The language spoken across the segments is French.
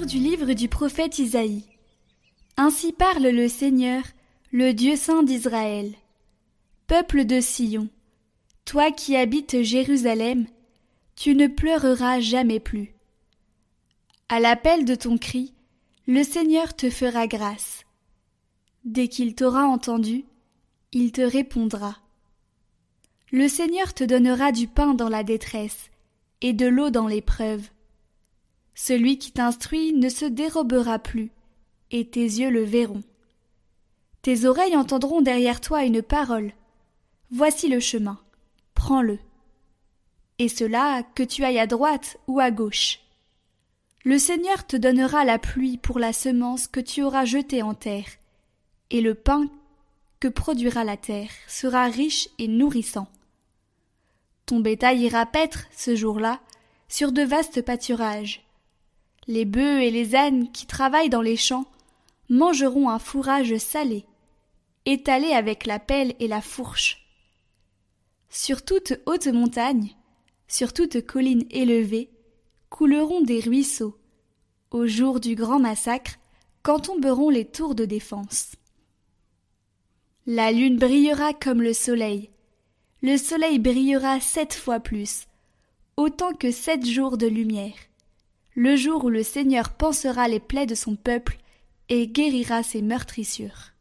Du livre du prophète Isaïe. Ainsi parle le Seigneur, le Dieu saint d'Israël. Peuple de Sion, toi qui habites Jérusalem, tu ne pleureras jamais plus. À l'appel de ton cri, le Seigneur te fera grâce. Dès qu'il t'aura entendu, il te répondra. Le Seigneur te donnera du pain dans la détresse et de l'eau dans l'épreuve. Celui qui t'instruit ne se dérobera plus, et tes yeux le verront. Tes oreilles entendront derrière toi une parole. Voici le chemin, prends-le. Et cela, que tu ailles à droite ou à gauche. Le Seigneur te donnera la pluie pour la semence que tu auras jetée en terre, et le pain que produira la terre sera riche et nourrissant. Ton bétail ira paître, ce jour-là, sur de vastes pâturages, les bœufs et les ânes qui travaillent dans les champs mangeront un fourrage salé, étalé avec la pelle et la fourche. Sur toute haute montagne, sur toute colline élevée, couleront des ruisseaux, au jour du grand massacre, quand tomberont les tours de défense. La lune brillera comme le soleil, le soleil brillera sept fois plus, autant que sept jours de lumière le jour où le Seigneur pansera les plaies de son peuple et guérira ses meurtrissures.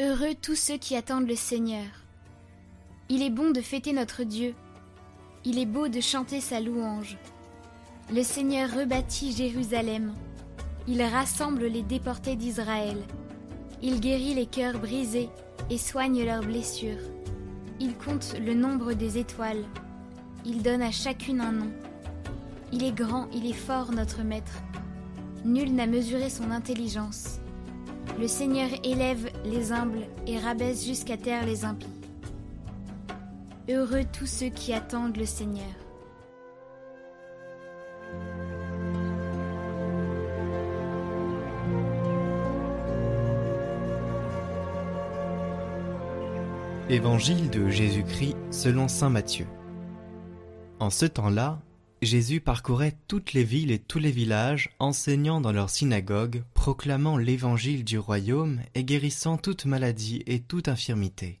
Heureux tous ceux qui attendent le Seigneur. Il est bon de fêter notre Dieu il est beau de chanter sa louange. Le Seigneur rebâtit Jérusalem. Il rassemble les déportés d'Israël. Il guérit les cœurs brisés et soigne leurs blessures. Il compte le nombre des étoiles. Il donne à chacune un nom. Il est grand, il est fort, notre Maître. Nul n'a mesuré son intelligence. Le Seigneur élève les humbles et rabaisse jusqu'à terre les impies. Heureux tous ceux qui attendent le Seigneur. Évangile de Jésus-Christ selon Saint Matthieu. En ce temps-là, Jésus parcourait toutes les villes et tous les villages, enseignant dans leurs synagogues, proclamant l'évangile du royaume et guérissant toute maladie et toute infirmité.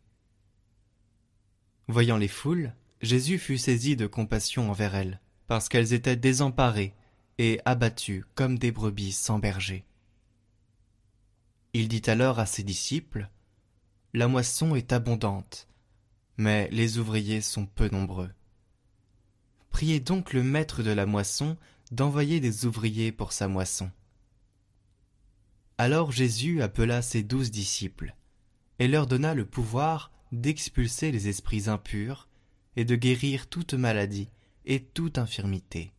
Voyant les foules, Jésus fut saisi de compassion envers elles, parce qu'elles étaient désemparées et abattues comme des brebis sans berger. Il dit alors à ses disciples, La moisson est abondante, mais les ouvriers sont peu nombreux. Priez donc le maître de la moisson d'envoyer des ouvriers pour sa moisson. Alors Jésus appela ses douze disciples, et leur donna le pouvoir d'expulser les esprits impurs et de guérir toute maladie et toute infirmité.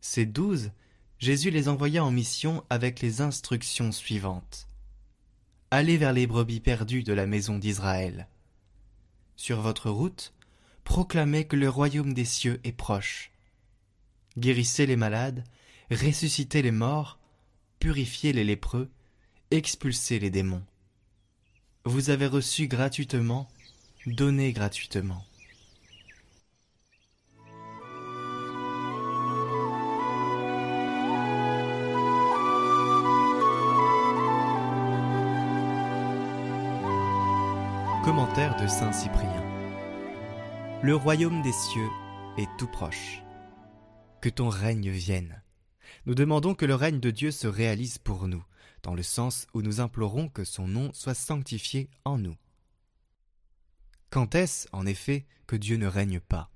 Ces douze, Jésus les envoya en mission avec les instructions suivantes. Allez vers les brebis perdues de la maison d'Israël. Sur votre route, proclamez que le royaume des cieux est proche. Guérissez les malades, ressuscitez les morts, purifiez les lépreux, expulsez les démons vous avez reçu gratuitement, donnez gratuitement. Commentaire de Saint Cyprien. Le royaume des cieux est tout proche. Que ton règne vienne. Nous demandons que le règne de Dieu se réalise pour nous, dans le sens où nous implorons que son nom soit sanctifié en nous. Quand est-ce, en effet, que Dieu ne règne pas?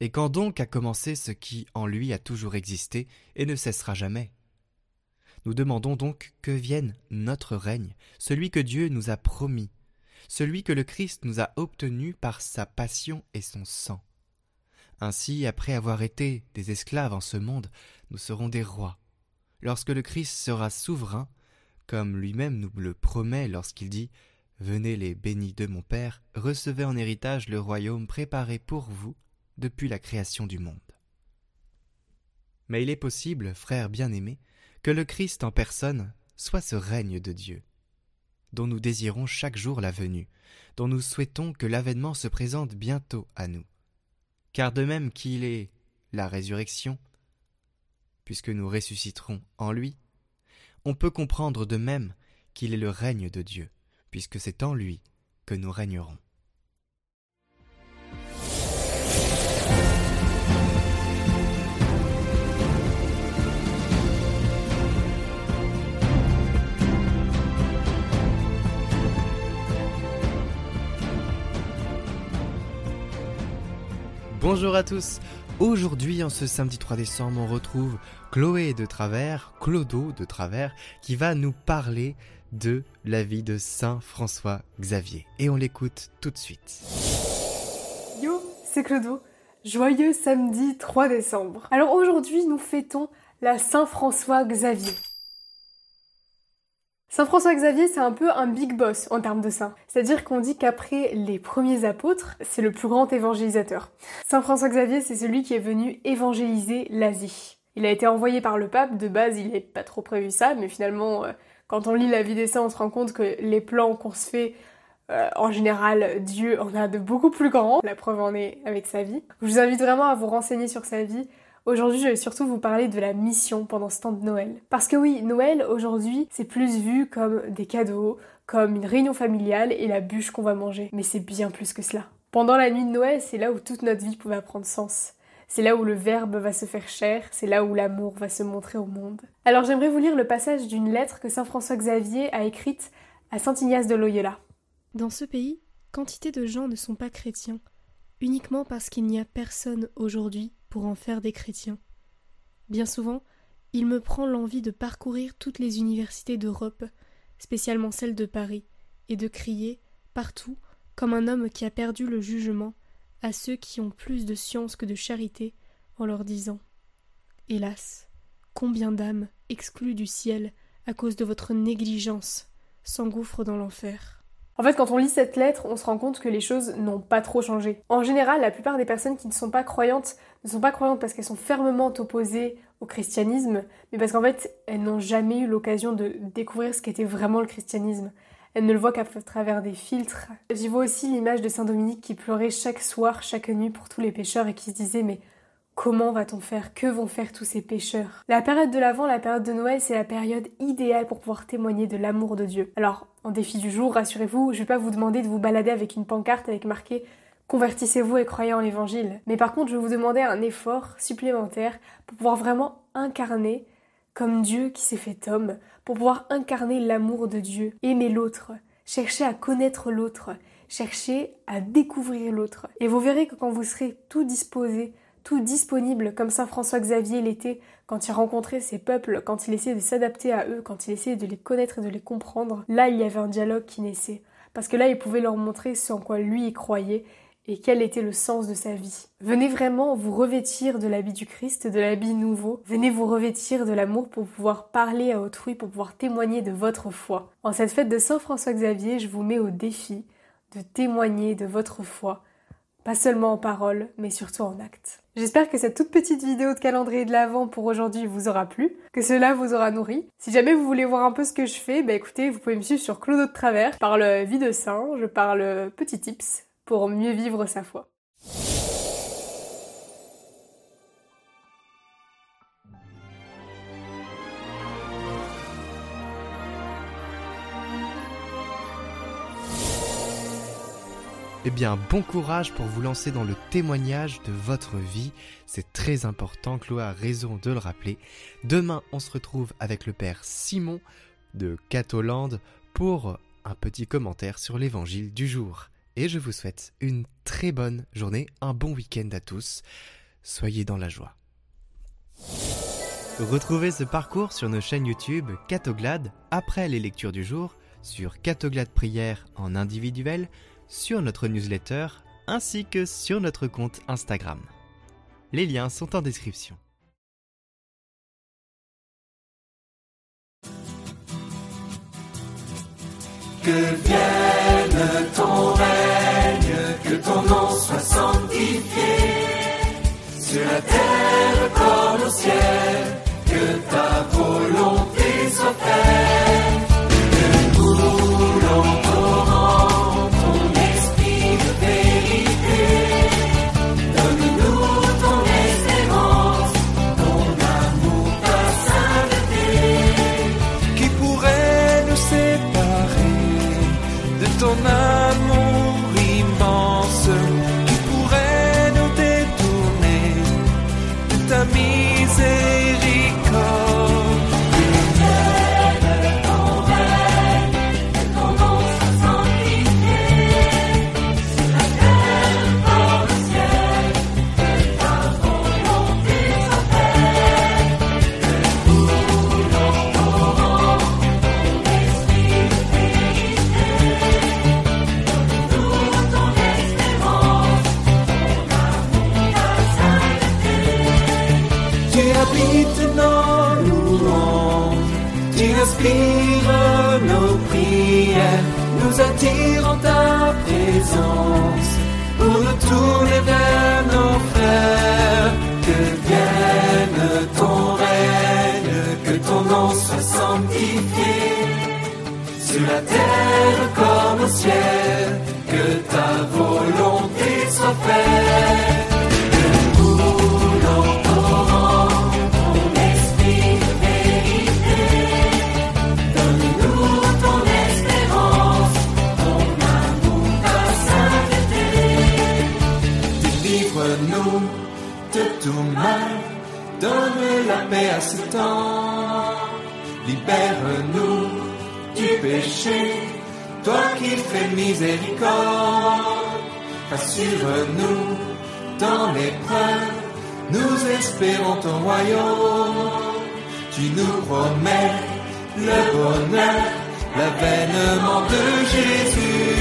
Et quand donc a commencé ce qui en lui a toujours existé et ne cessera jamais? Nous demandons donc que vienne notre règne, celui que Dieu nous a promis, celui que le Christ nous a obtenu par sa passion et son sang. Ainsi, après avoir été des esclaves en ce monde, nous serons des rois, lorsque le Christ sera souverain, comme lui-même nous le promet lorsqu'il dit Venez les bénis de mon Père, recevez en héritage le royaume préparé pour vous depuis la création du monde. Mais il est possible, frères bien-aimés, que le Christ en personne soit ce règne de Dieu, dont nous désirons chaque jour la venue, dont nous souhaitons que l'avènement se présente bientôt à nous. Car de même qu'il est la résurrection, puisque nous ressusciterons en lui, on peut comprendre de même qu'il est le règne de Dieu, puisque c'est en lui que nous régnerons. Bonjour à tous. Aujourd'hui, en ce samedi 3 décembre, on retrouve Chloé de Travers, Clodo de Travers, qui va nous parler de la vie de Saint François Xavier. Et on l'écoute tout de suite. Yo, c'est Clodo. Joyeux samedi 3 décembre. Alors aujourd'hui, nous fêtons la Saint François Xavier. Saint François Xavier, c'est un peu un big boss en termes de saint. C'est-à-dire qu'on dit qu'après les premiers apôtres, c'est le plus grand évangélisateur. Saint François Xavier, c'est celui qui est venu évangéliser l'Asie. Il a été envoyé par le pape, de base il n'est pas trop prévu ça, mais finalement, euh, quand on lit la vie des saints, on se rend compte que les plans qu'on se fait, euh, en général, Dieu en a de beaucoup plus grands. La preuve en est avec sa vie. Je vous invite vraiment à vous renseigner sur sa vie Aujourd'hui, je vais surtout vous parler de la mission pendant ce temps de Noël. Parce que oui, Noël, aujourd'hui, c'est plus vu comme des cadeaux, comme une réunion familiale et la bûche qu'on va manger. Mais c'est bien plus que cela. Pendant la nuit de Noël, c'est là où toute notre vie pouvait prendre sens. C'est là où le Verbe va se faire chair, c'est là où l'amour va se montrer au monde. Alors j'aimerais vous lire le passage d'une lettre que Saint François Xavier a écrite à Saint Ignace de Loyola. Dans ce pays, quantité de gens ne sont pas chrétiens, uniquement parce qu'il n'y a personne aujourd'hui pour en faire des chrétiens. Bien souvent, il me prend l'envie de parcourir toutes les universités d'Europe, spécialement celles de Paris, et de crier, partout, comme un homme qui a perdu le jugement, à ceux qui ont plus de science que de charité, en leur disant Hélas, combien d'âmes, exclues du ciel à cause de votre négligence, s'engouffrent dans l'enfer. En fait, quand on lit cette lettre, on se rend compte que les choses n'ont pas trop changé. En général, la plupart des personnes qui ne sont pas croyantes ne sont pas croyantes parce qu'elles sont fermement opposées au christianisme, mais parce qu'en fait, elles n'ont jamais eu l'occasion de découvrir ce qu'était vraiment le christianisme. Elles ne le voient qu'à travers des filtres. J'y vois aussi l'image de Saint Dominique qui pleurait chaque soir, chaque nuit pour tous les pécheurs et qui se disait mais Comment va-t-on faire? Que vont faire tous ces pécheurs La période de l'Avent, la période de Noël, c'est la période idéale pour pouvoir témoigner de l'amour de Dieu. Alors, en défi du jour, rassurez-vous, je vais pas vous demander de vous balader avec une pancarte avec marqué Convertissez-vous et croyez en l'évangile. Mais par contre, je vais vous demander un effort supplémentaire pour pouvoir vraiment incarner comme Dieu qui s'est fait homme, pour pouvoir incarner l'amour de Dieu, aimer l'autre, chercher à connaître l'autre, chercher à découvrir l'autre. Et vous verrez que quand vous serez tout disposé tout disponible comme Saint François Xavier l'était quand il rencontrait ses peuples, quand il essayait de s'adapter à eux, quand il essayait de les connaître et de les comprendre. Là, il y avait un dialogue qui naissait. Parce que là, il pouvait leur montrer ce en quoi lui y croyait et quel était le sens de sa vie. Venez vraiment vous revêtir de l'habit du Christ, de l'habit nouveau. Venez vous revêtir de l'amour pour pouvoir parler à autrui, pour pouvoir témoigner de votre foi. En cette fête de Saint François Xavier, je vous mets au défi de témoigner de votre foi pas seulement en parole, mais surtout en acte. J'espère que cette toute petite vidéo de calendrier de l'Avent pour aujourd'hui vous aura plu, que cela vous aura nourri. Si jamais vous voulez voir un peu ce que je fais, bah écoutez, vous pouvez me suivre sur Clodo de Travers. Je parle vie de saint, je parle petits tips pour mieux vivre sa foi. Eh bien, bon courage pour vous lancer dans le témoignage de votre vie. C'est très important, Chloé a raison de le rappeler. Demain, on se retrouve avec le Père Simon de Catoland pour un petit commentaire sur l'évangile du jour. Et je vous souhaite une très bonne journée, un bon week-end à tous. Soyez dans la joie. Retrouvez ce parcours sur nos chaînes YouTube Catoglade après les lectures du jour, sur Catoglade Prière en individuel, sur notre newsletter ainsi que sur notre compte Instagram. Les liens sont en description. Que vienne ton règne, que ton nom soit sanctifié sur la terre comme au ciel, que ta volonté soit faite. Nous attirons ta présence pour nous tourner vers nos frères. Que vienne ton règne, que ton nom soit sanctifié, sur la terre comme au ciel, de tout mal, donne la paix à ce temps. Libère-nous du péché, toi qui fais miséricorde. Assure-nous dans l'épreuve, nous espérons ton royaume. Tu nous promets le bonheur, l'avènement de Jésus.